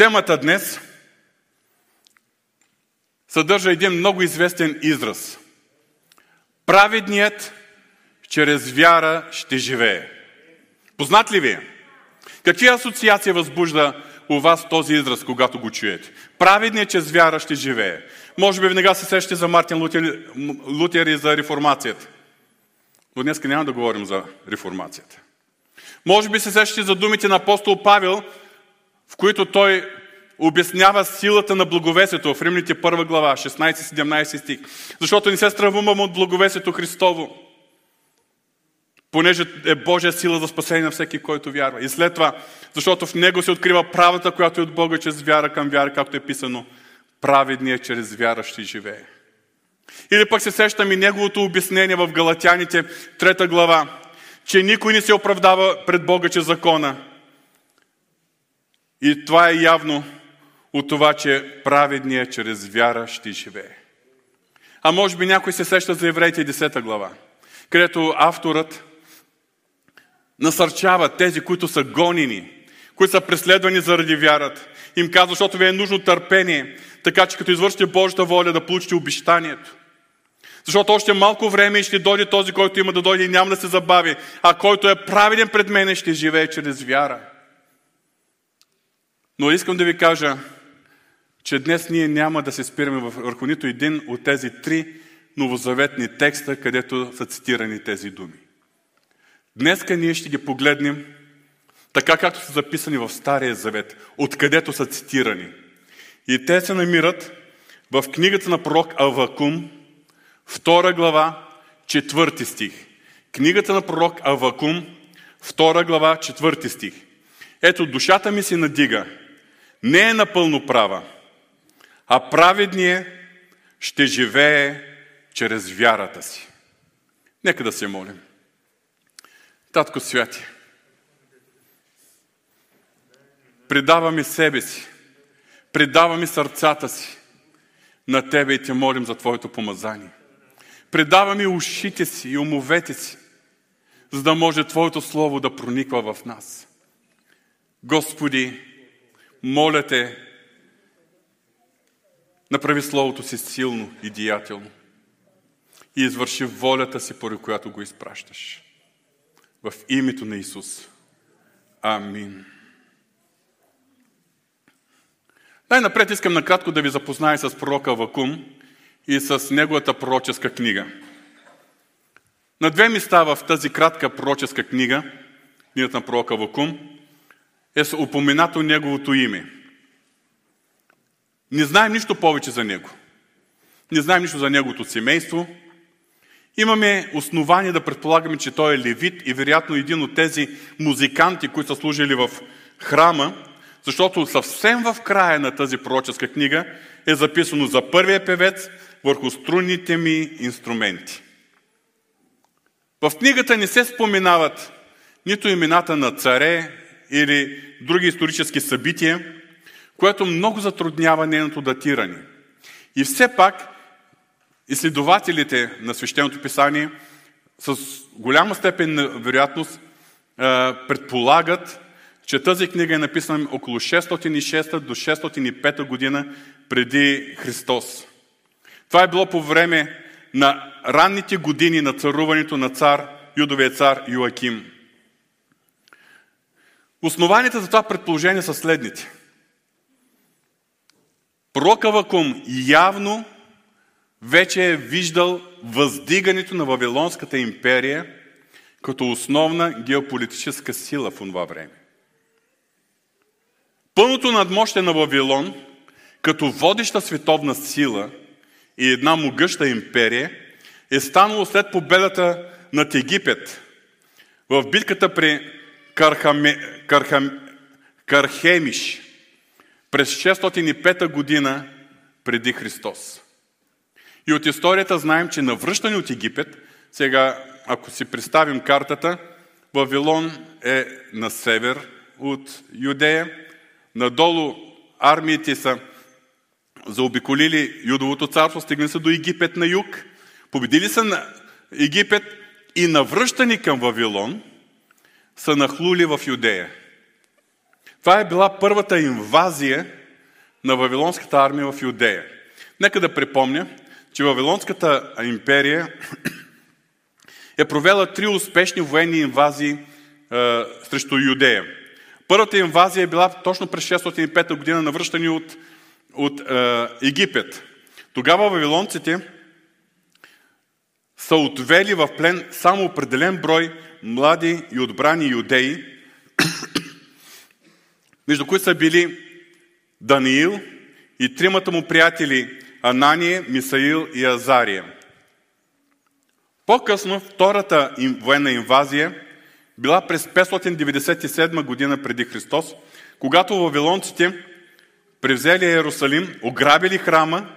Темата днес съдържа един много известен израз. Праведният чрез вяра ще живее. Познат ли ви е? Какви асоциации възбужда у вас този израз, когато го чуете? Праведният чрез вяра ще живее. Може би веднага се сещате за Мартин Лутер, Лутер и за реформацията. Но днес няма да говорим за реформацията. Може би се сещате за думите на апостол Павел, в които той обяснява силата на благовесието в Римните 1 глава, 16-17 стих. Защото не се стравувам от благовесието Христово, понеже е Божия сила за спасение на всеки, който вярва. И след това, защото в Него се открива правата, която е от Бога чрез вяра към вяра, както е писано, праведният чрез вяра ще живее. Или пък се сещам и неговото обяснение в Галатяните, трета глава, че никой не се оправдава пред Бога че закона. И това е явно от това, че праведният чрез вяра ще живее. А може би някой се сеща за евреите 10 глава, където авторът насърчава тези, които са гонени, които са преследвани заради вярата. Им казва, защото ви е нужно търпение, така че като извършите Божията воля да получите обещанието. Защото още малко време и ще дойде този, който има да дойде и няма да се забави, а който е праведен пред мене, ще живее чрез вяра. Но искам да ви кажа, че днес ние няма да се спираме върху нито един от тези три новозаветни текста, където са цитирани тези думи. Днеска ние ще ги погледнем така, както са записани в Стария Завет, откъдето са цитирани. И те се намират в книгата на пророк Авакум, втора глава, четвърти стих. Книгата на пророк Авакум, втора глава, четвърти стих. Ето, душата ми се надига. Не е напълно права, а праведният ще живее чрез вярата си. Нека да се молим. Татко Святи, предаваме себе си, предаваме сърцата си на Тебе и Те молим за Твоето помазание. Предаваме ушите си и умовете си, за да може Твоето Слово да прониква в нас. Господи, моля Те, направи Словото си силно и деятелно и извърши волята си, поради която го изпращаш. В името на Исус. Амин. Най-напред искам накратко да ви запозная с пророка Вакум и с неговата пророческа книга. На две места в тази кратка пророческа книга, книгата на пророка Вакум, е упоменато неговото име. Не знаем нищо повече за него. Не знаем нищо за неговото семейство. Имаме основание да предполагаме, че той е левит и вероятно един от тези музиканти, които са служили в храма, защото съвсем в края на тази пророческа книга е записано за първия певец върху струнните ми инструменти. В книгата не се споменават нито имената на царе или други исторически събития, което много затруднява нейното датиране. И все пак изследователите на свещеното писание с голяма степен на вероятност предполагат, че тази книга е написана около 606 до 605 година преди Христос. Това е било по време на ранните години на царуването на цар, юдовия цар Йоаким. Основанията за това предположение са следните. Пророк Авакум явно вече е виждал въздигането на Вавилонската империя като основна геополитическа сила в това време. Пълното надмощие на Вавилон, като водеща световна сила и една могъща империя, е станало след победата над Египет в битката при Кархаме, Кархам, Кархемиш. През 605 година преди Христос. И от историята знаем, че на връщане от Египет, сега ако си представим картата, Вавилон е на север от Юдея, Надолу армиите са заобиколили Юдовото царство, стигнали са до Египет на юг, победили са на Египет и навръщани към Вавилон са нахлули в Юдея. Това е била първата инвазия на Вавилонската армия в Юдея. Нека да припомня, че Вавилонската империя е провела три успешни военни инвазии е, срещу Юдея. Първата инвазия е била точно през 605 година, навръщани от, от е, Египет. Тогава вавилонците са отвели в плен само определен брой млади и отбрани юдеи, между които са били Даниил и тримата му приятели Анания, Мисаил и Азария. По-късно, втората военна инвазия била през 597 година преди Христос, когато вавилонците превзели Иерусалим, ограбили храма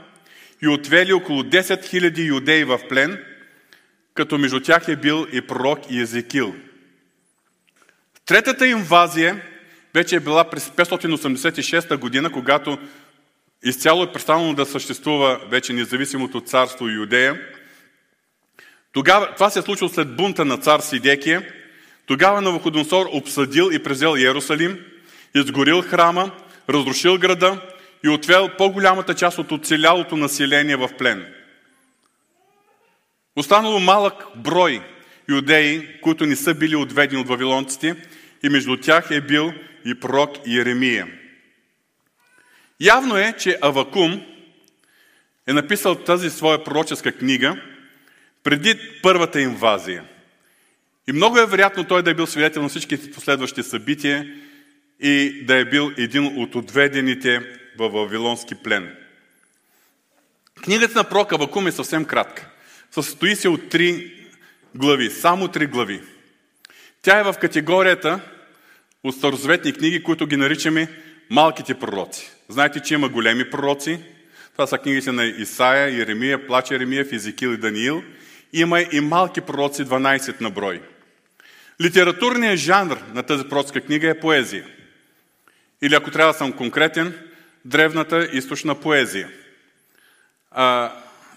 и отвели около 10 000 юдеи в плен, като между тях е бил и пророк и Езекил. Третата инвазия вече е била през 586 година, когато изцяло е престанало да съществува вече независимото царство Юдея. Тогава, това се е случило след бунта на цар Сидекия. Тогава Навуходоносор обсъдил и презел Иерусалим, изгорил храма, разрушил града и отвел по-голямата част от оцелялото население в плен. Останало малък брой юдеи, които не са били отведени от вавилонците, и между тях е бил и пророк Иеремия. Явно е, че Авакум е написал тази своя пророческа книга преди първата инвазия. И много е вероятно той да е бил свидетел на всички последващи събития и да е бил един от отведените в Вавилонски плен. Книгата на пророка Авакум е съвсем кратка. Състои се от три глави, само три глави. Тя е в категорията от старозаветни книги, които ги наричаме малките пророци. Знаете, че има големи пророци. Това са книгите на Исаия, Еремия, Плач Еремия, Физикил и Даниил. Има и малки пророци, 12 на брой. Литературният жанр на тази пророцка книга е поезия. Или ако трябва да съм конкретен, древната източна поезия.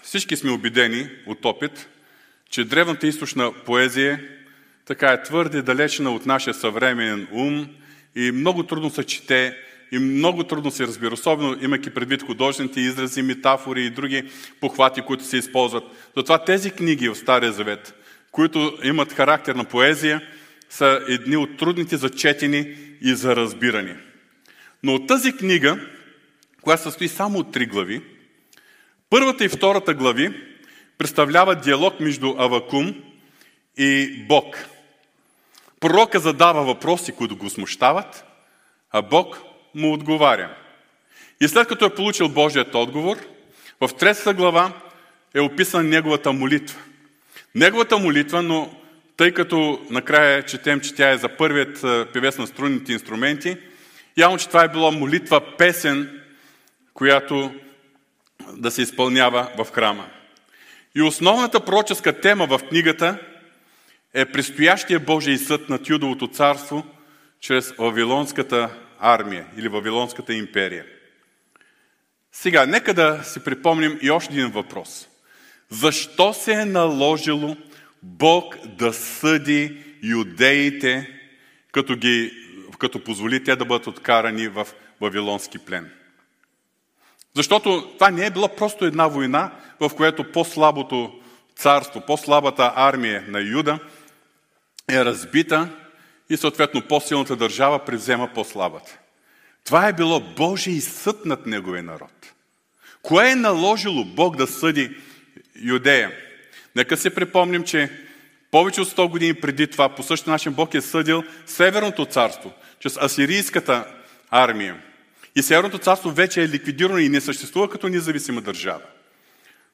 Всички сме убедени от опит, че древната източна поезия така е твърде далечна от нашия съвременен ум и много трудно се чете и много трудно се разбира, особено имайки предвид художествените изрази, метафори и други похвати, които се използват. Затова тези книги в Стария Завет, които имат характер на поезия, са едни от трудните за четени и за разбиране. Но от тази книга, която състои само от три глави, първата и втората глави представляват диалог между Авакум и Бог. Пророка задава въпроси, които го смущават, а Бог му отговаря. И след като е получил Божият отговор, в третата глава е описана неговата молитва. Неговата молитва, но тъй като накрая четем, че тя е за първият певец на струнните инструменти, явно, че това е било молитва, песен, която да се изпълнява в храма. И основната пророческа тема в книгата е предстоящия Божий съд над Юдовото царство чрез Вавилонската армия или Вавилонската империя. Сега, нека да си припомним и още един въпрос. Защо се е наложило Бог да съди юдеите, като, ги, като позволи те да бъдат откарани в Вавилонски плен? Защото това не е било просто една война, в която по-слабото царство, по-слабата армия на Юда е разбита и съответно по-силната държава превзема по-слабата. Това е било Божий съд над неговия народ. Кое е наложило Бог да съди Юдея? Нека се припомним, че повече от 100 години преди това по същия начин Бог е съдил Северното царство, чрез асирийската армия. И Северното царство вече е ликвидирано и не съществува като независима държава.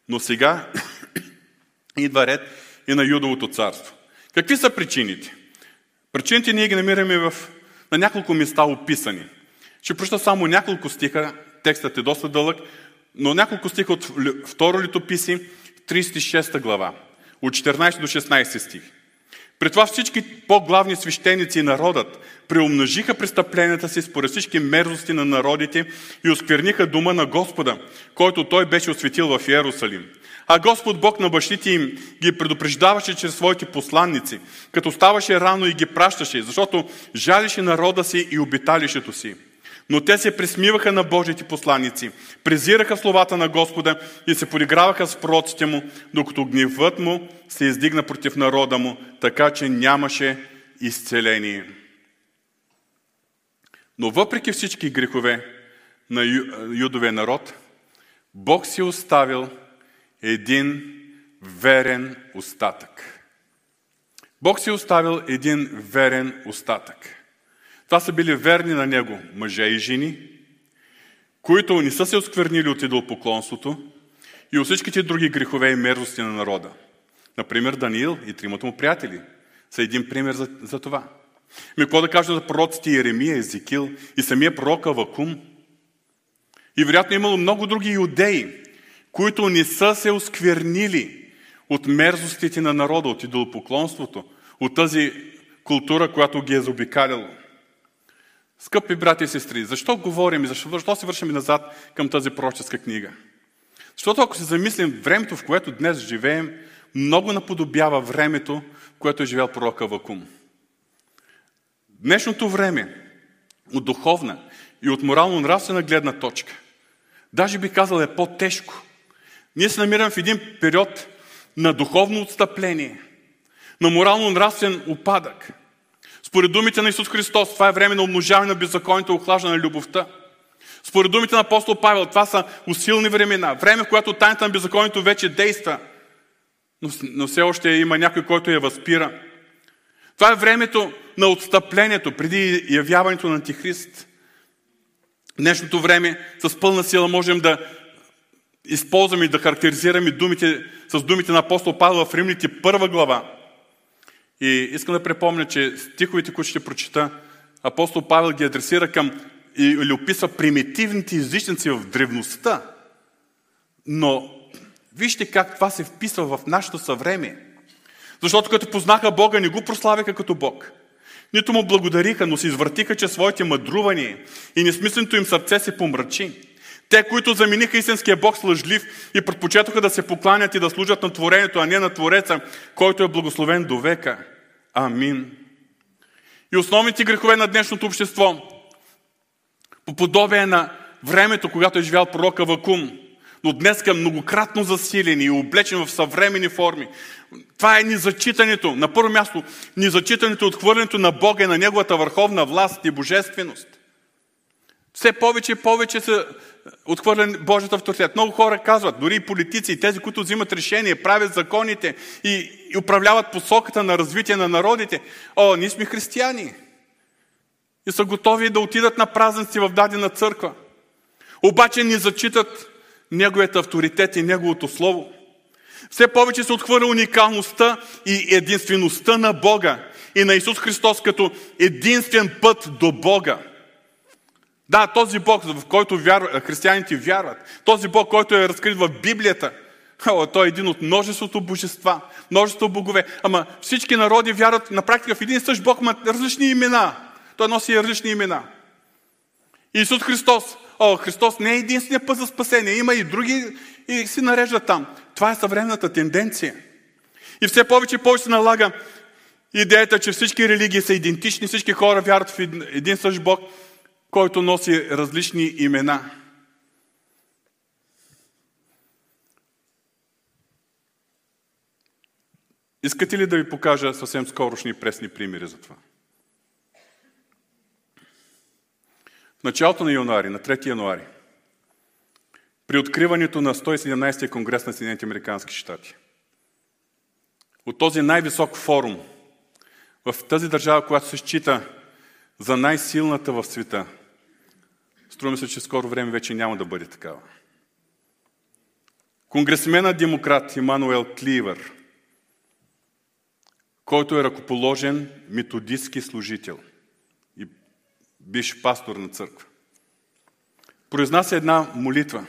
Но сега идва ред и на Юдовото царство. Какви са причините? Причините ние ги намираме в, на няколко места описани. Ще прочета само няколко стиха, текстът е доста дълъг, но няколко стиха от второ литописи, 36 глава, от 14 до 16 стих. При това всички по-главни свещеници и народът преумножиха престъпленията си според всички мерзости на народите и оскверниха дума на Господа, който той беше осветил в Иерусалим. А Господ Бог на бащите им ги предупреждаваше чрез своите посланници, като ставаше рано и ги пращаше, защото жалише народа си и обиталището си. Но те се присмиваха на Божите посланици, презираха словата на Господа и се подиграваха с пророците му, докато гневът му се издигна против народа му, така че нямаше изцеление. Но въпреки всички грехове на юдовия народ, Бог си оставил един верен остатък. Бог си оставил един верен остатък. Това са били верни на Него мъже и жени, които не са се осквернили от идолопоклонството и от всичките други грехове и мерзости на народа. Например, Даниил и тримата му приятели са един пример за, за това. Ми какво да кажа за пророците Еремия, Езекил и самия пророк Авакум? И вероятно е имало много други иудеи, които не са се осквернили от мерзостите на народа, от идолопоклонството, от тази култура, която ги е заобикаляла. Скъпи брати и сестри, защо говорим и защо, защо се вършим назад към тази пророческа книга? Защото ако се замислим, времето, в което днес живеем, много наподобява времето, в което е живял пророка Вакум. Днешното време от духовна и от морално-нравствена гледна точка, даже би казал е по-тежко. Ние се намираме в един период на духовно отстъпление, на морално-нравствен упадък – според думите на Исус Христос, това е време на умножаване на беззаконието, охлаждане на любовта. Според думите на апостол Павел, това са усилни времена. Време, в което тайната на беззаконието вече действа, но, но все още има някой, който я възпира. Това е времето на отстъплението, преди явяването на Антихрист. Днешното време с пълна сила можем да използваме и да характеризираме думите, с думите на апостол Павел в Римните първа глава. И искам да припомня, че стиховете, които ще прочита, апостол Павел ги адресира към или описва примитивните езичници в древността. Но вижте как това се вписва в нашето съвремие. Защото като познаха Бога, не го прославяха като Бог. Нито му благодариха, но се извъртиха, че своите мъдрувания и несмисленото им сърце се помрачи. Те, които замениха истинския Бог с лъжлив и предпочетоха да се покланят и да служат на творението, а не на Твореца, който е благословен до века. Амин. И основните грехове на днешното общество, по подобие на времето, когато е живял пророка Вакум, но днес към многократно засилени и облечен в съвремени форми. Това е низачитането. На първо място, низачитането, отхвърлянето на Бога и на Неговата върховна власт и божественост. Все повече и повече се отхвърля Божията авторитет. Много хора казват, дори и политици, и тези, които взимат решение, правят законите и, и управляват посоката на развитие на народите. О, ние сме християни. И са готови да отидат на празници в дадена църква. Обаче ни зачитат Неговият авторитет и Неговото Слово. Все повече се отхвърля уникалността и единствеността на Бога и на Исус Христос като единствен път до Бога. Да, този Бог, в който вярва, християните вярват, този Бог, който е разкрит в Библията, той е един от множеството божества, множество богове. Ама всички народи вярват на практика в един и същ Бог, има различни имена. Той носи различни имена. Исус Христос. О, Христос не е единствения път за спасение. Има и други и си нарежда там. Това е съвременната тенденция. И все повече и повече се налага идеята, че всички религии са идентични, всички хора вярват в един същ Бог който носи различни имена. Искате ли да ви покажа съвсем скорошни пресни примери за това? В началото на януари, на 3 януари, при откриването на 117-я конгрес на Съединените Американски щати, от този най-висок форум, в тази държава, която се счита за най-силната в света, Струва се, че скоро време вече няма да бъде такава. Конгресмена демократ Имануел Кливър, който е ръкоположен методистски служител и биш пастор на църква, произнася една молитва.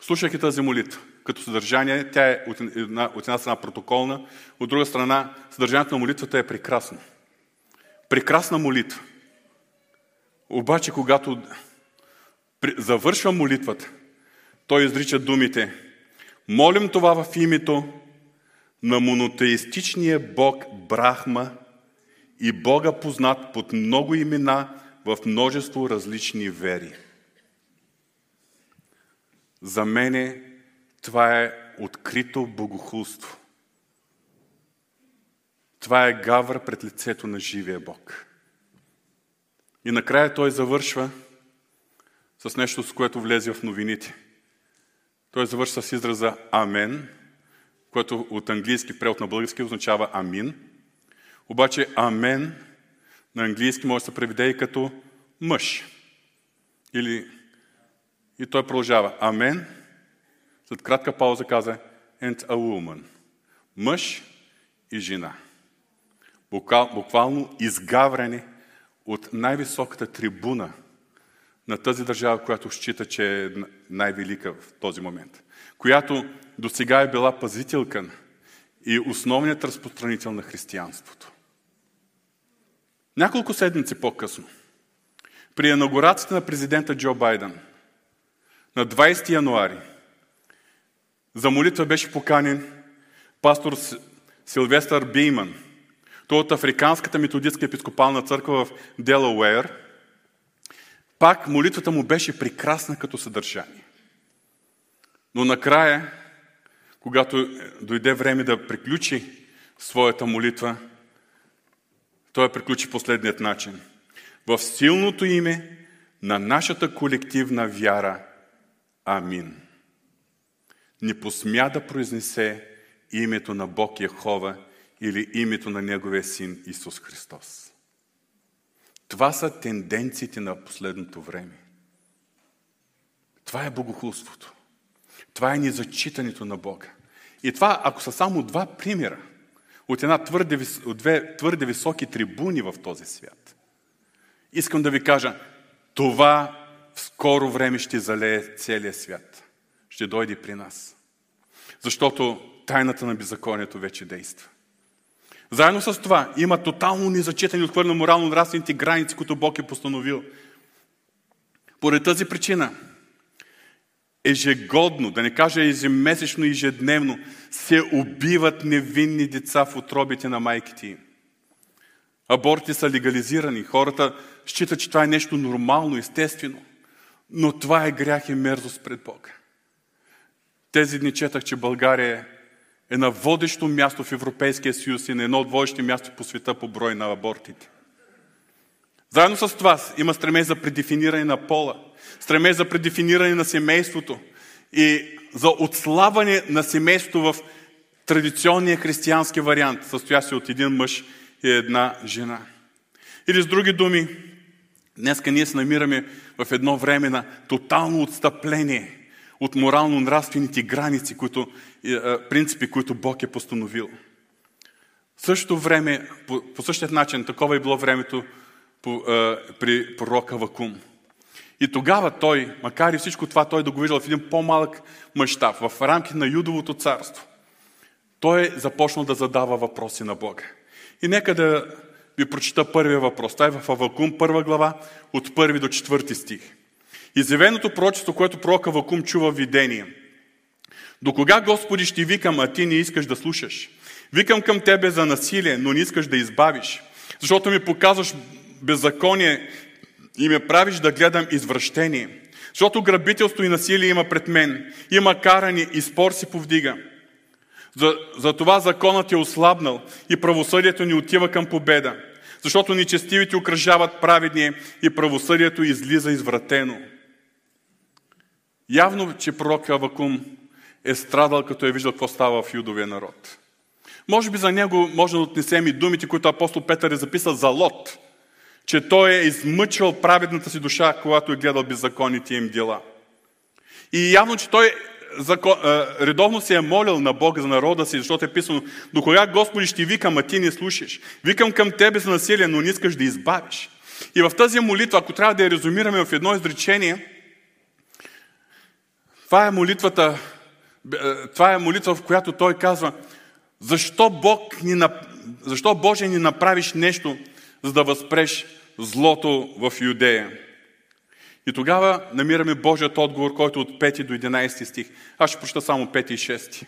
Слушайки тази молитва, като съдържание, тя е от една, от една страна протоколна, от друга страна съдържанието на молитвата е прекрасно. Прекрасна молитва. Обаче, когато завършва молитвата, той изрича думите Молим това в името на монотеистичния бог Брахма и Бога познат под много имена в множество различни вери. За мене това е открито богохулство. Това е гавра пред лицето на живия Бог. И накрая той завършва с нещо, с което влезе в новините. Той завършва с израза Амен, което от английски превод на български означава Амин. Обаче Амен на английски може да се преведе и като мъж. Или... И той продължава. Амен. След кратка пауза каза and a woman. Мъж и жена. Буквално изгаврени от най-високата трибуна на тази държава, която счита, че е най-велика в този момент. Която до сега е била пазителка и основният разпространител на християнството. Няколко седмици по-късно, при инаугурацията на президента Джо Байден, на 20 януари, за молитва беше поканен пастор Силвестър Бейман. Той от Африканската методистска епископална църква в Делауер. Пак молитвата му беше прекрасна като съдържание. Но накрая, когато дойде време да приключи своята молитва, той приключи последният начин. В силното име на нашата колективна вяра. Амин. Не посмя да произнесе името на Бог Яхова или името на Неговия син Исус Христос. Това са тенденциите на последното време. Това е богохулството. Това е незачитането на Бога. И това, ако са само два примера от, една твърде, от две твърде високи трибуни в този свят, искам да ви кажа, това в скоро време ще залее целия свят. Ще дойде при нас. Защото тайната на беззаконието вече действа. Заедно с това има тотално незачитане от хвърля морално-нравствените граници, които Бог е постановил. Поради тази причина, ежегодно, да не кажа ежемесечно, ежедневно, се убиват невинни деца в отробите на майките им. Аборти са легализирани. Хората считат, че това е нещо нормално, естествено. Но това е грях и мерзост пред Бога. Тези дни четах, че България е на водещо място в Европейския съюз и на едно от водещи място по света по брой на абортите. Заедно с това има стремеж за предефиниране на пола, стремеж за предефиниране на семейството и за отслабване на семейството в традиционния християнски вариант, състоящ се от един мъж и една жена. Или с други думи, днеска ние се намираме в едно време на тотално отстъпление от морално-нравствените граници, които, принципи, които Бог е постановил. В същото време, по, по същия начин, такова е било времето по, при пророка Вакум. И тогава той, макар и всичко това, той да го в един по-малък мащаб, в рамките на Юдовото царство, той е започнал да задава въпроси на Бога. И нека да ви прочита първия въпрос. Той е в Авакум, първа глава, от първи до четвърти стих. Изявеното пророчество, което пророка Вакум чува видение. До кога, Господи, ще викам, а ти не искаш да слушаш? Викам към Тебе за насилие, но не искаш да избавиш. Защото ми показваш беззаконие и ме правиш да гледам извращение. Защото грабителство и насилие има пред мен. Има карани и спор си повдига. За, за законът е ослабнал и правосъдието ни отива към победа. Защото нечестивите окръжават праведния и правосъдието излиза извратено. Явно, че пророк Авакум е страдал, като е виждал какво става в юдовия народ. Може би за него може да отнесем и думите, които апостол Петър е записал за Лот, че той е измъчвал праведната си душа, когато е гледал беззаконните им дела. И явно, че той закон, редовно се е молил на Бога за народа си, защото е писано, до кога Господи ще викам, а ти не слушаш. Викам към Тебе за насилие, но не искаш да избавиш. И в тази молитва, ако трябва да я резюмираме в едно изречение, това е молитвата, е, това е молитва, в която той казва, защо, Бог ни, защо Боже ни направиш нещо, за да възпреш злото в Юдея? И тогава намираме Божият отговор, който от 5 до 11 стих. Аз ще прочета само 5 и 6.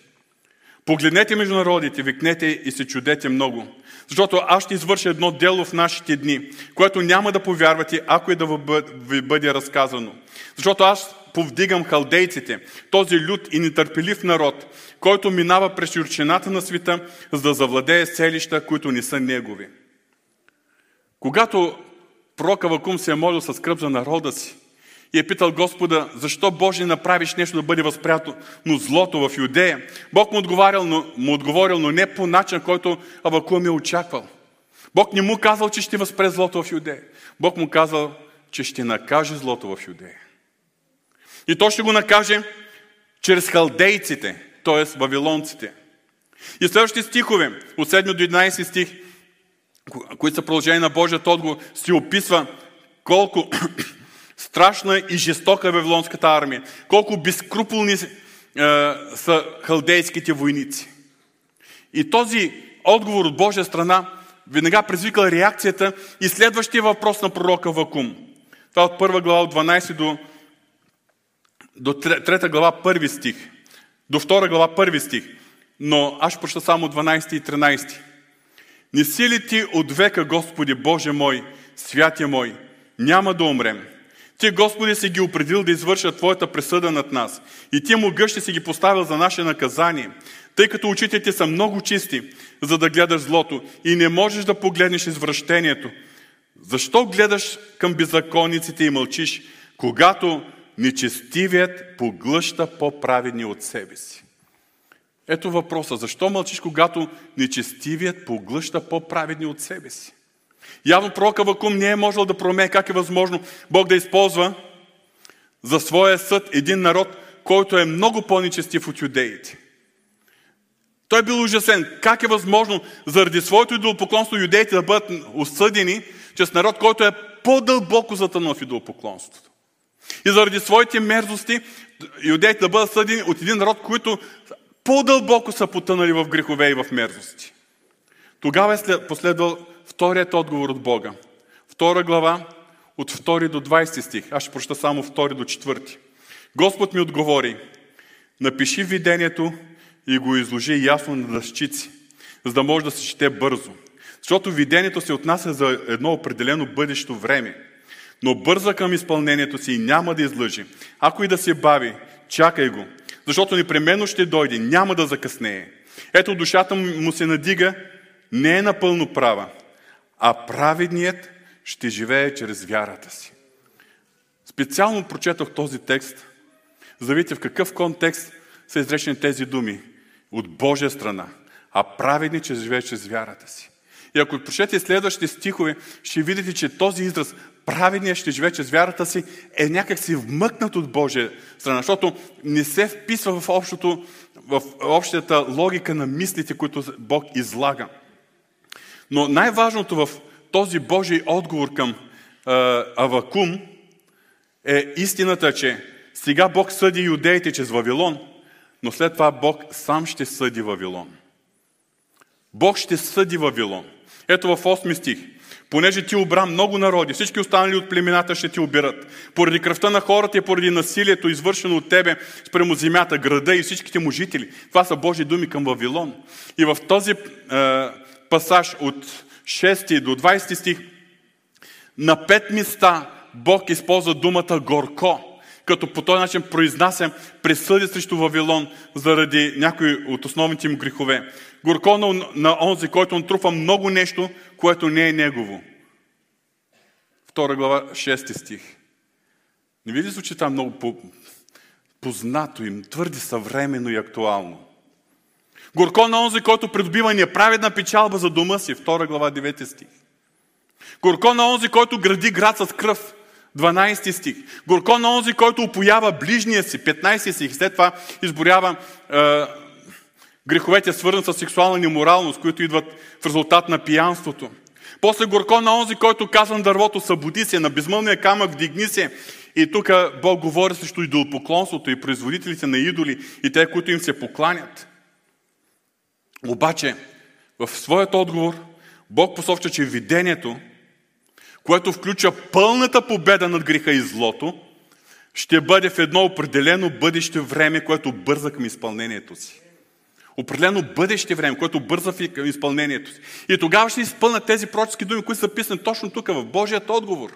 Погледнете между народите, викнете и се чудете много. Защото аз ще извърша едно дело в нашите дни, което няма да повярвате, ако и да ви бъде разказано. Защото аз повдигам халдейците, този люд и нетърпелив народ, който минава през юрчината на света, за да завладее селища, които не са негови. Когато пророка Вакум се е молил с скръп за народа си и е питал Господа, защо Боже направиш нещо да бъде възпрято, но злото в Юдея, Бог му отговорил, но, му отговорил, но не по начин, който Авакум е очаквал. Бог не му казал, че ще възпре злото в Юдея. Бог му казал, че ще накаже злото в Юдея. И то ще го накаже чрез халдейците, т.е. вавилонците. И следващите стихове, от 7 до 11 стих, които са продължение на Божият отговор, си описва колко страшна и жестока е Вавилонската армия, колко безкруполни е, са халдейските войници. И този отговор от Божия страна веднага предизвика реакцията и следващия въпрос на пророка Вакум. Това от първа глава от 12 до до трета глава, първи стих. До втора глава, първи стих. Но аз ще прочета само 12 и 13. Не си ли ти от века, Господи Боже мой, святия мой, няма да умрем. Ти, Господи, си ги определил да извършат Твоята присъда над нас. И Ти могъщи си ги поставил за наше наказание, тъй като очите ти са много чисти, за да гледаш злото и не можеш да погледнеш извращението. Защо гледаш към беззаконниците и мълчиш, когато нечестивият поглъща по-праведни от себе си. Ето въпроса. Защо мълчиш, когато нечестивият поглъща по-праведни от себе си? Явно пророка Вакум не е можел да промее как е възможно Бог да използва за своя съд един народ, който е много по-нечестив от юдеите. Той е бил ужасен. Как е възможно заради своето идолопоклонство юдеите да бъдат осъдени чрез народ, който е по-дълбоко затънал в идолопоклонството? И заради своите мерзости, иудеите да бъдат съдени от един народ, които по-дълбоко са потънали в грехове и в мерзости. Тогава е последвал вторият отговор от Бога. Втора глава, от 2 до 20 стих. Аз ще прочета само 2 до 4. Господ ми отговори, напиши видението и го изложи ясно на дъщици, за да може да се чете бързо. Защото видението се отнася за едно определено бъдещо време – но бърза към изпълнението си и няма да излъжи. Ако и да се бави, чакай го, защото непременно ще дойде, няма да закъснее. Ето душата му се надига, не е напълно права, а праведният ще живее чрез вярата си. Специално прочетох този текст, за да видите в какъв контекст са изречени тези думи от Божия страна. А праведният ще живее чрез вярата си. И ако прочете следващите стихове, ще видите, че този израз праведният ще живее чрез вярата си е някак си вмъкнат от Божия страна, защото не се вписва в, общото, в общата логика на мислите, които Бог излага. Но най-важното в този Божий отговор към е, Авакум е истината, че сега Бог съди юдеите чрез Вавилон, но след това Бог сам ще съди Вавилон. Бог ще съди Вавилон. Ето в 8 стих. Понеже ти обра много народи, всички останали от племената ще ти обират. Поради кръвта на хората и поради насилието, извършено от тебе спрямо земята, града и всичките му жители. Това са Божи думи към Вавилон. И в този е, пасаж от 6 до 20 стих, на пет места Бог използва думата горко като по този начин произнася присъди срещу Вавилон заради някои от основните им грехове. Горко на, онзи, който натрупва много нещо, което не е негово. Втора глава, 6 стих. Не ви ли звучи това много по, познато им, твърди съвременно и актуално? Горко на онзи, който придобива неправедна печалба за дома си. Втора глава, 9 стих. Горко на онзи, който гради град с кръв. 12 стих. Горко на онзи, който опоява ближния си. 15 стих. След това изборява е, греховете, свързани с сексуална неморалност, които идват в резултат на пиянството. После горко на онзи, който казва на дървото, събуди се, на безмълния камък вдигни се. И тук Бог говори срещу идолопоклонството и производителите на идоли и те, които им се покланят. Обаче, в своят отговор, Бог посочва, че видението, което включва пълната победа над греха и злото, ще бъде в едно определено бъдеще време, което бърза към изпълнението си. Определено бъдеще време, което бърза към изпълнението си. И тогава ще изпълнят тези пророчески думи, които са записани точно тук, в Божият отговор.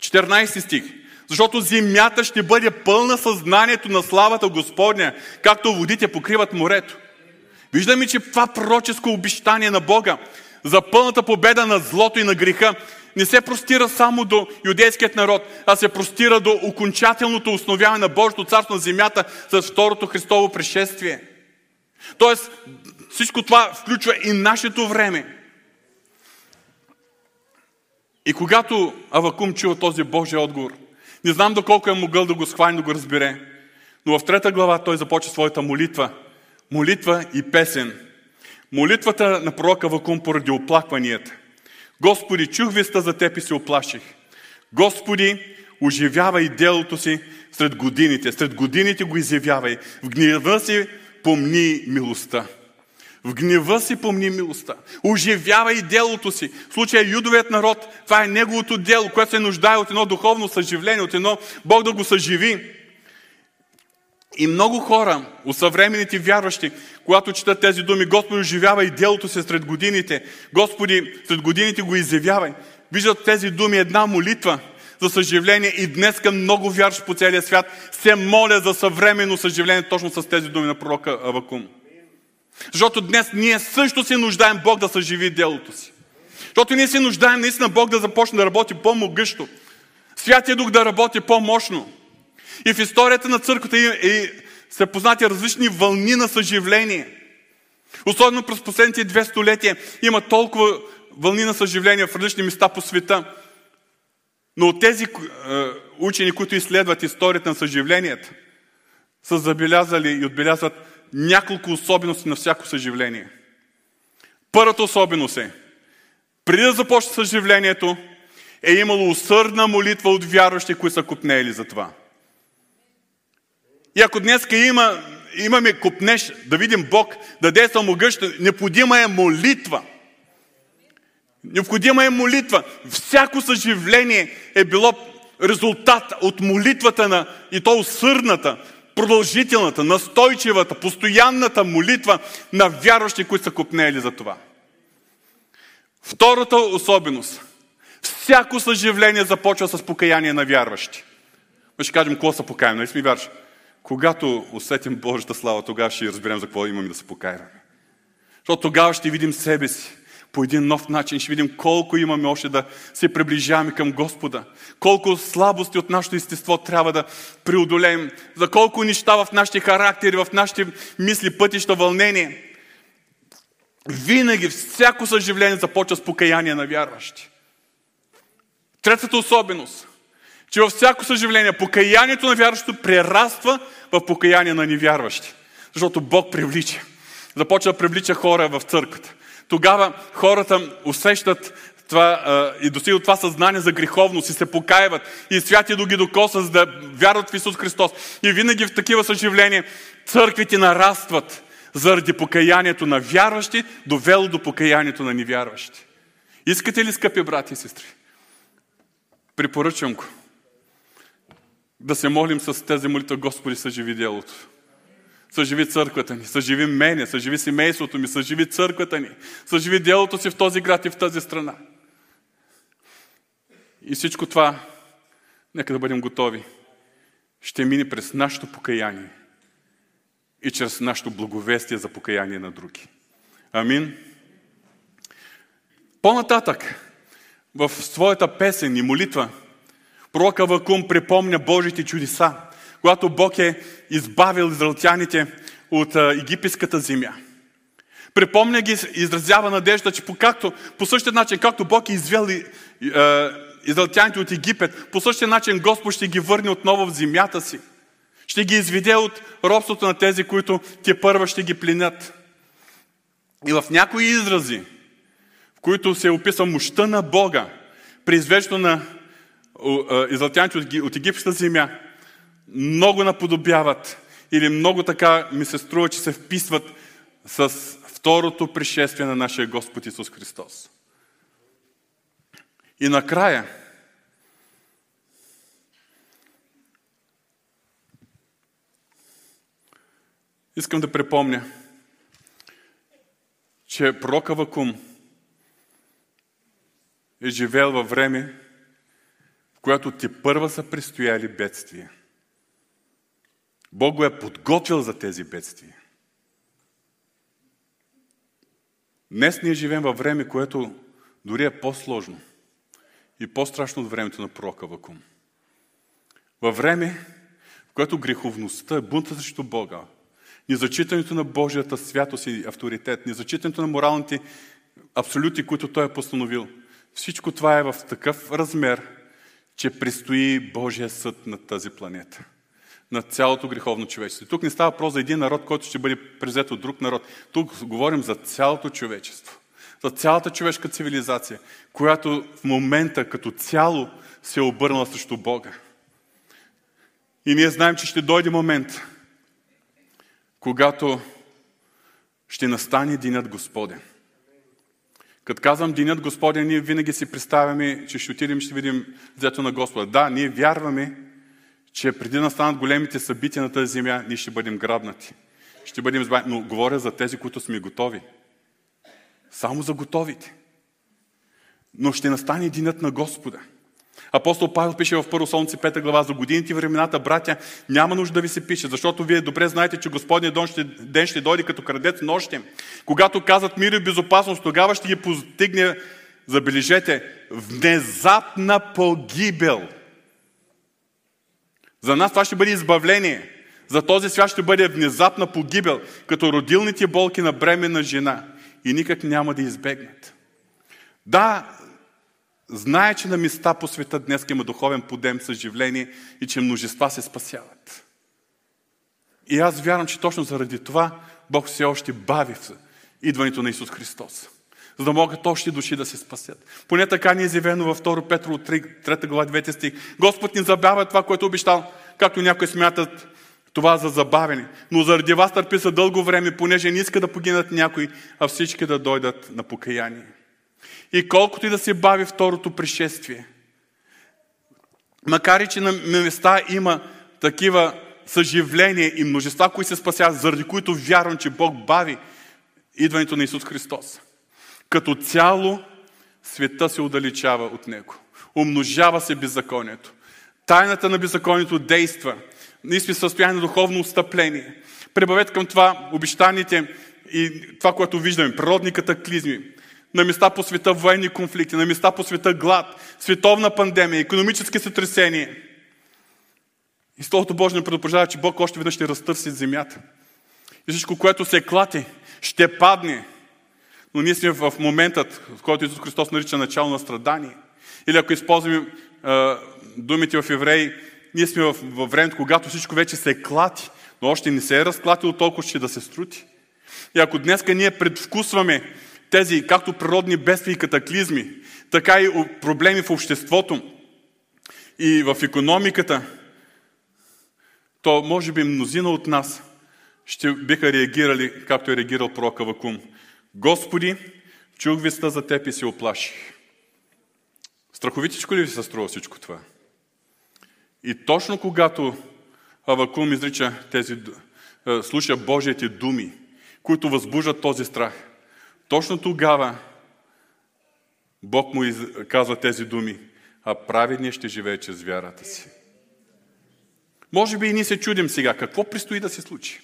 14 стих. Защото земята ще бъде пълна съзнанието на славата Господня, както водите покриват морето. Виждаме, че това пророческо обещание на Бога за пълната победа на злото и на греха не се простира само до юдейският народ, а се простира до окончателното основяване на Божието царство на земята с второто Христово пришествие. Тоест, всичко това включва и нашето време. И когато Авакум чува този Божий отговор, не знам доколко е могъл да го схвани, да го разбере, но в трета глава той започва своята молитва. Молитва и песен. Молитвата на пророка Авакум поради оплакванията. Господи, чух веста за теб и се оплаших. Господи, оживявай делото си сред годините. Сред годините го изявявай. В гнева си помни милостта. В гнева си помни милостта. Оживявай делото си. В случая юдовият народ, това е неговото дело, което се нуждае от едно духовно съживление, от едно Бог да го съживи. И много хора, от съвременните вярващи, когато четат тези думи, Господи, оживявай делото си сред годините, Господи, сред годините го изявявай, виждат тези думи една молитва за съживление и днес към много вярващи по целия свят се моля за съвременно съживление точно с тези думи на пророка Авакум. Защото днес ние също се нуждаем Бог да съживи делото си. Защото ние се нуждаем наистина Бог да започне да работи по-могъщо. Святия Дух да работи по-мощно. И в историята на църквата и, са познати различни вълни на съживление. Особено през последните две столетия има толкова вълни на съживление в различни места по света. Но тези е, учени, които изследват историята на съживленията, са забелязали и отбелязват няколко особености на всяко съживление. Първата особеност е, преди да започне съживлението, е имало усърдна молитва от вярващи, които са купнели за това. И ако днес има, имаме купнеш да видим Бог да действа могъщо, необходима е молитва. Необходима е молитва. Всяко съживление е било резултат от молитвата на, и то усърдната, продължителната, настойчивата, постоянната молитва на вярващи, които са купнели за това. Втората особеност. Всяко съживление започва с покаяние на вярващи. Ма ще кажем, какво са покаяни, нали сме вярващи? Когато усетим Божията слава, тогава ще разберем за какво имаме да се покаяваме. Защото тогава ще видим себе си по един нов начин. Ще видим колко имаме още да се приближаваме към Господа. Колко слабости от нашето естество трябва да преодолеем. За колко неща в нашите характери, в нашите мисли, пътища, вълнение. Винаги, всяко съживление започва с покаяние на вярващи. Третата особеност, че във всяко съживление покаянието на вярващото прераства в покаяние на невярващи. Защото Бог привлича. Започва да привлича хора в църквата тогава хората усещат това, и достигат това съзнание за греховност и се покаяват и святия да ги докоса, за да вярват в Исус Христос. И винаги в такива съживления църквите нарастват заради покаянието на вярващи, довело до покаянието на невярващи. Искате ли, скъпи брати и сестри? Препоръчвам го. Да се молим с тези молитва, Господи, съживи делото съживи църквата ни, съживи мене, съживи семейството ми, съживи църквата ни, съживи делото си в този град и в тази страна. И всичко това, нека да бъдем готови, ще мине през нашето покаяние и чрез нашето благовестие за покаяние на други. Амин. По-нататък, в своята песен и молитва, пророка Вакум припомня Божите чудеса, когато Бог е избавил израелтяните от египетската земя. Припомня ги, изразява надежда, че по, както, по същия начин, както Бог е извел е, израелтяните от Египет, по същия начин Господ ще ги върне отново в земята си. Ще ги изведе от робството на тези, които те първа ще ги пленят. И в някои изрази, в които се описва мощта на Бога, при извеждането на израелтяните от египетската земя, много наподобяват или много така ми се струва, че се вписват с второто пришествие на нашия Господ Исус Христос. И накрая, искам да припомня, че пророка Вакум е живел във време, в което ти първа са предстояли бедствия – Бог го е подготвил за тези бедствия. Днес ние живеем във време, което дори е по-сложно и по-страшно от времето на пророка Вакум. Във време, в което греховността, бунта срещу Бога, незачитането на Божията святост и авторитет, незачитането на моралните абсолюти, които Той е постановил, всичко това е в такъв размер, че предстои Божия съд на тази планета на цялото греховно човечество. Тук не става въпрос за един народ, който ще бъде презет от друг народ. Тук говорим за цялото човечество. За цялата човешка цивилизация, която в момента като цяло се е обърнала срещу Бога. И ние знаем, че ще дойде момент, когато ще настане Денят Господен. Като казвам Денят Господен, ние винаги си представяме, че ще отидем и ще видим взето на Господа. Да, ние вярваме, че преди да станат големите събития на тази земя, ние ще бъдем грабнати. Ще бъдем избавени. Но говоря за тези, които сме готови. Само за готовите. Но ще настане денят на Господа. Апостол Павел пише в Първо Солнце 5 глава, за годините и времената, братя, няма нужда да ви се пише, защото вие добре знаете, че Господният ден ще, ден ще дойде като крадец нощем. Когато казват мир и безопасност, тогава ще ги постигне, забележете, внезапна погибел – за нас това ще бъде избавление. За този свят ще бъде внезапна погибел, като родилните болки на бременна жена. И никак няма да избегнат. Да, знае, че на места по света днес има духовен подем, съживление и че множества се спасяват. И аз вярвам, че точно заради това Бог все още бави в идването на Исус Христос. За да могат още души да се спасят. Поне така ни е изявено във 2 Петро 3, 3 глава 9 стих. Господ ни забавя това, което е обещал, както някои смятат това за забавене. Но заради вас търпи за дълго време, понеже не иска да погинат някои, а всички да дойдат на покаяние. И колкото и да се бави второто пришествие, макар и че на места има такива съживления и множества, които се спасяват, заради които вярвам, че Бог бави идването на Исус Христос. Като цяло света се удалечава от Него. Умножава се беззаконието. Тайната на беззаконието действа. Ние сме в състояние на духовно отстъпление. Прибавете към това обещаните и това, което виждаме, природни катаклизми, на места по света военни конфликти, на места по света глад, световна пандемия, економически сътресения. И Словото Божие ни предупреждава, че Бог още веднъж ще разтърси земята. И всичко, което се клати, ще падне. Но ние сме в моментът, в който Исус Христос нарича начало на страдание. Или ако използваме думите в Евреи, ние сме в, в времето, когато всичко вече се клати, но още не се е разклатило толкова, че да се струти. И ако днеска ние предвкусваме тези както природни бедствия и катаклизми, така и проблеми в обществото и в економиката, то може би мнозина от нас ще биха реагирали, както е реагирал пророка Вакум. Господи, чух веста за теб и се оплаших. Страховитичко ли ви се струва всичко това? И точно когато Авакум изрича тези, слуша Божиите думи, които възбуждат този страх, точно тогава Бог му казва тези думи, а праведният ще живее чрез вярата си. Може би и ние се чудим сега, какво предстои да се случи?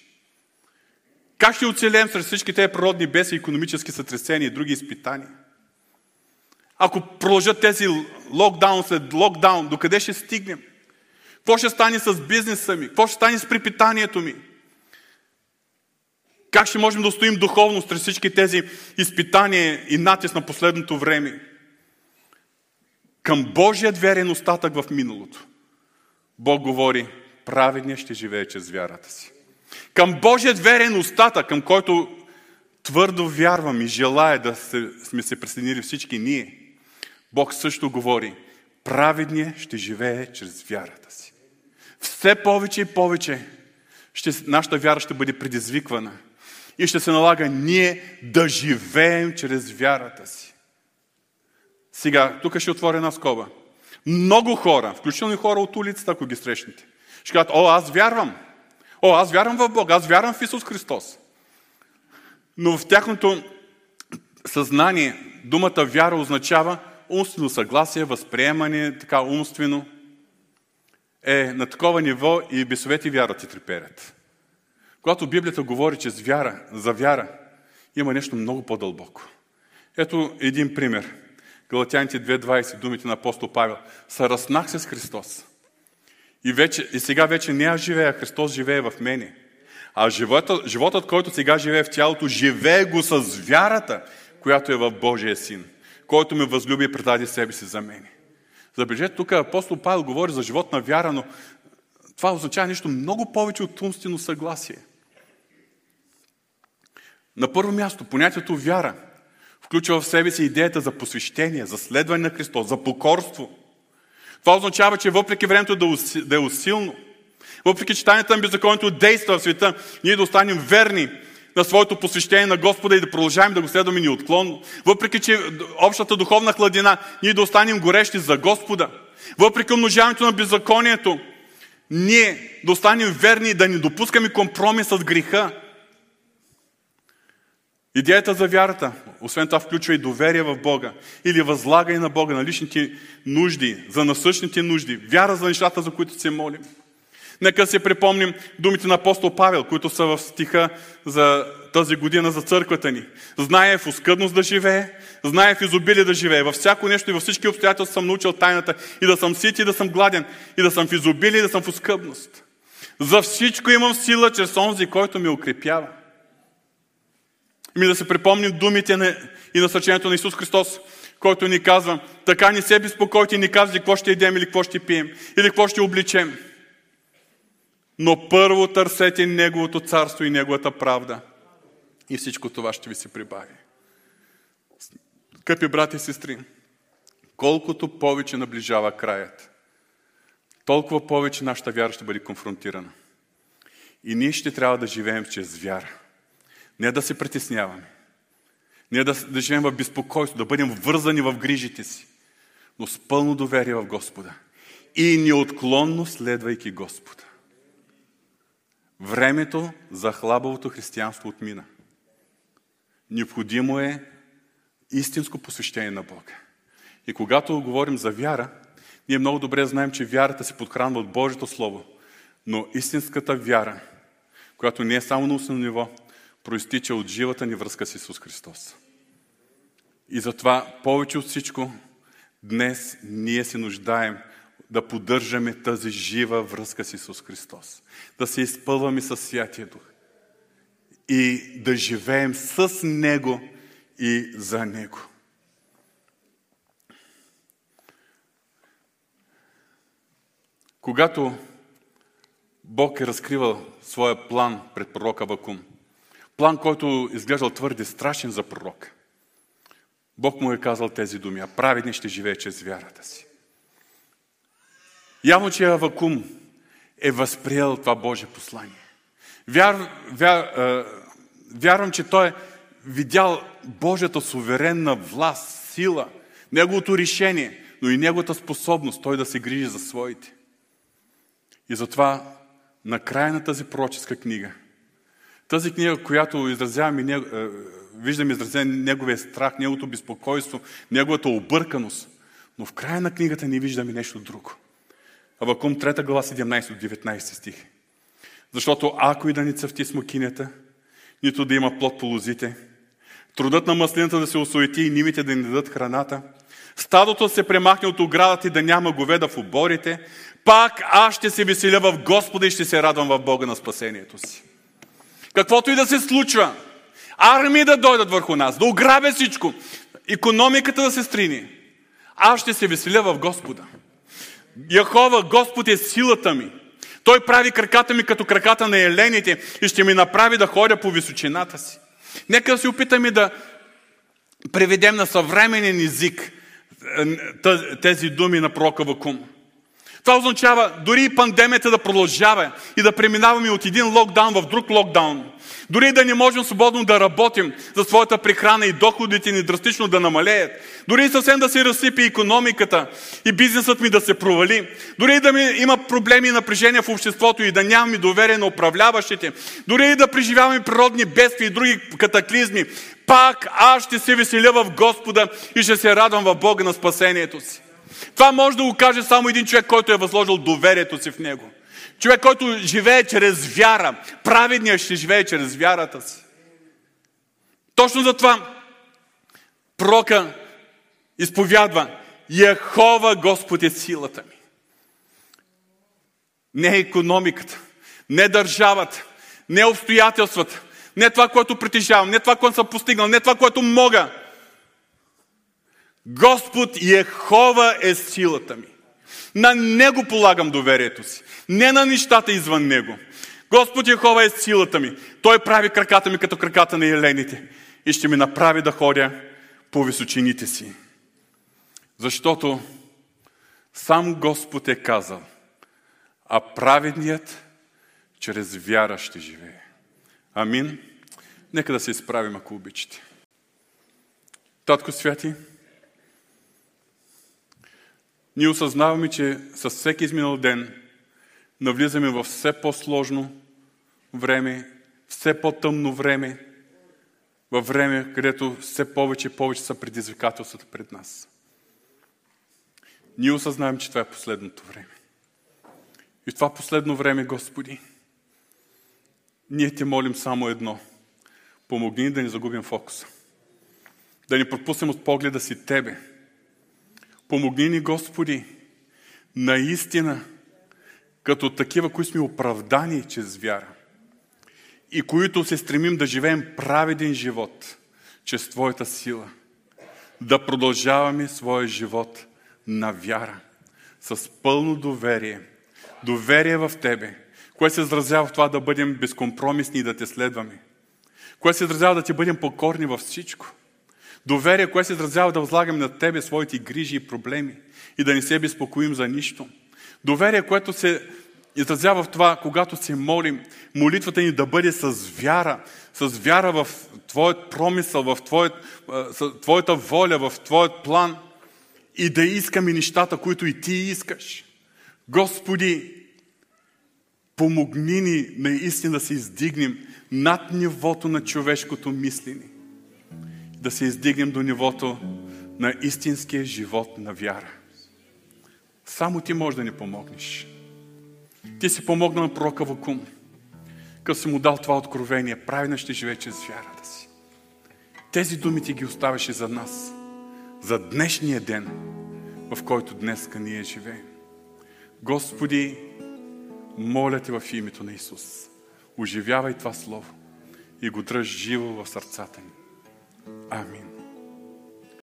Как ще оцелем сред всички тези природни беси, економически сътресения и други изпитания? Ако продължат тези локдаун след локдаун, докъде ще стигнем? Какво ще стане с бизнеса ми? Какво ще стане с припитанието ми? Как ще можем да устоим духовно сред всички тези изпитания и натиск на последното време? Към Божият верен остатък в миналото. Бог говори, праведният ще живее чрез вярата си. Към Божият верен остатък, към който твърдо вярвам и желая да сме се присъединили всички ние, Бог също говори, праведният ще живее чрез вярата си. Все повече и повече ще, нашата вяра ще бъде предизвиквана и ще се налага ние да живеем чрез вярата си. Сега, тук ще отворя една скоба. Много хора, включително и хора от улицата, ако ги срещнете, ще кажат, о, аз вярвам. О, аз вярвам в Бог, аз вярвам в Исус Христос. Но в тяхното съзнание думата вяра означава умствено съгласие, възприемане, така умствено. Е, на такова ниво и бесовете вярат и треперят. Когато Библията говори, че с вяра, за вяра има нещо много по-дълбоко. Ето един пример. Галатяните 2.20, думите на апостол Павел. Съраснах се с Христос. И, вече, и сега вече не аз живея, Христос живее в мене. А животът, животът, който сега живее в тялото, живее го с вярата, която е в Божия Син, който ме възлюби и предаде себе си за мене. Забележете, тук апостол Павел говори за живот на вяра, но това означава нещо много повече от умствено съгласие. На първо място, понятието вяра включва в себе си идеята за посвещение, за следване на Христос, за покорство. Това означава, че въпреки времето да е усилно, въпреки че тайната на беззаконието действа в света, ние да останем верни на своето посвещение на Господа и да продължаваме да го следваме неотклонно. Въпреки, че общата духовна хладина, ние да останем горещи за Господа. Въпреки умножаването на беззаконието, ние да останем верни и да не допускаме компромис с греха. Идеята за вярата, освен това, включва и доверие в Бога или възлагане на Бога на личните нужди, за насъщните нужди, вяра за нещата, за които се молим. Нека си припомним думите на апостол Павел, които са в стиха за тази година за църквата ни. Знае в оскъдност да живее, знае в изобилие да живее. Във всяко нещо и във всички обстоятелства съм научил тайната и да съм сит и да съм гладен, и да съм в изобилие и да съм в оскъдност. За всичко имам сила чрез онзи, който ми укрепява. Ми да се припомним думите на, и насъчението на Исус Христос, който ни казва, така не се безпокойте и ни казвате какво ще едем или какво ще пием, или какво ще обличем. Но първо търсете Неговото царство и Неговата правда. И всичко това ще ви се прибави. Скъпи брати и сестри, колкото повече наближава краят, толкова повече нашата вяра ще бъде конфронтирана. И ние ще трябва да живеем чрез вяра. Не да се притесняваме. Не да, да живеем в безпокойство, да бъдем вързани в грижите си, но с пълно доверие в Господа. И неотклонно следвайки Господа. Времето за хлабавото християнство отмина. Необходимо е истинско посвещение на Бога. И когато говорим за вяра, ние много добре знаем, че вярата се подхранва от Божието Слово. Но истинската вяра, която не е само на устно ниво, проистича от живата ни връзка с Исус Христос. И затова повече от всичко днес ние се нуждаем да поддържаме тази жива връзка с Исус Христос. Да се изпълваме със Святия Дух. И да живеем с Него и за Него. Когато Бог е разкривал своя план пред пророка Вакум, план, който изглеждал твърде страшен за пророк, Бог му е казал тези думи, а праведни ще живее чрез вярата си. Явно, че Авакум е възприел това Божие послание. Вяр, вяр, вярвам, че той е видял Божията суверенна власт, сила, неговото решение, но и неговата способност той да се грижи за своите. И затова на края на тази пророческа книга, тази книга, която изразяваме, виждаме изразен неговия страх, неговото безпокойство, неговата обърканост, но в края на книгата не виждаме нещо друго – Авакум 3 глава 17 от 19 стих. Защото ако и да ни цъфти смокинята, нито да има плод по лозите, трудът на маслината да се осуети и нимите да ни дадат храната, стадото се премахне от оградата и да няма говеда в оборите, пак аз ще се веселя в Господа и ще се радвам в Бога на спасението си. Каквото и да се случва, армии да дойдат върху нас, да ограбя всичко, економиката да се стрини, аз ще се веселя в Господа. Яхова, Господ е силата ми. Той прави краката ми като краката на елените и ще ми направи да ходя по височината си. Нека да се опитаме да преведем на съвременен език е, тези думи на пророка Вакум. Това означава дори и пандемията да продължава и да преминаваме от един локдаун в друг локдаун. Дори да не можем свободно да работим за своята прехрана и доходите ни драстично да намалеят. Дори съвсем да се разсипи економиката и бизнесът ми да се провали. Дори да ми има проблеми и напрежения в обществото и да нямаме доверие на управляващите. Дори и да преживяваме природни бедствия и други катаклизми. Пак аз ще се веселя в Господа и ще се радвам в Бога на спасението си. Това може да го каже само един човек, който е възложил доверието си в Него. Човек, който живее чрез вяра. Праведният ще живее чрез вярата си. Точно за това прока изповядва Яхова Господ е силата ми. Не економиката, не държавата, не обстоятелствата, не това, което притежавам, не това, което съм постигнал, не това, което мога. Господ Яхова е силата ми. На Него полагам доверието си. Не на нещата извън Него. Господ Яхова е силата ми. Той прави краката ми като краката на елените. И ще ми направи да ходя по височините си. Защото сам Господ е казал, а праведният чрез вяра ще живее. Амин. Нека да се изправим, ако обичате. Татко Святи, ние осъзнаваме, че с всеки изминал ден навлизаме в все по-сложно време, все по-тъмно време, във време, където все повече и повече са предизвикателствата пред нас. Ние осъзнаем, че това е последното време. И в това последно време, Господи, ние те молим само едно. Помогни ни да ни загубим фокуса. Да ни пропуснем от погледа си Тебе – Помогни ни, Господи, наистина, като такива, които сме оправдани чрез вяра и които се стремим да живеем праведен живот чрез Твоята сила, да продължаваме своя живот на вяра, с пълно доверие, доверие в Тебе, което се изразява в това да бъдем безкомпромисни и да Те следваме, което се изразява да Ти бъдем покорни във всичко, Доверие, което се изразява да възлагаме на Тебе своите грижи и проблеми и да не се безпокоим за нищо. Доверие, което се изразява в това, когато се молим, молитвата ни да бъде с вяра, с вяра в Твоят промисъл, в Твоят, Твоята воля, в Твоят план и да искаме нещата, които и Ти искаш. Господи, помогни ни наистина да се издигнем над нивото на човешкото мислене да се издигнем до нивото на истинския живот на вяра. Само ти можеш да ни помогнеш. Ти си помогнал на пророка Вакум, като си му дал това откровение. Правилно ще живее чрез вярата си. Тези думи ти ги оставяше за нас, за днешния ден, в който днеска ние живеем. Господи, моля те в името на Исус, оживявай това Слово и го дръж живо в сърцата ни. Амин.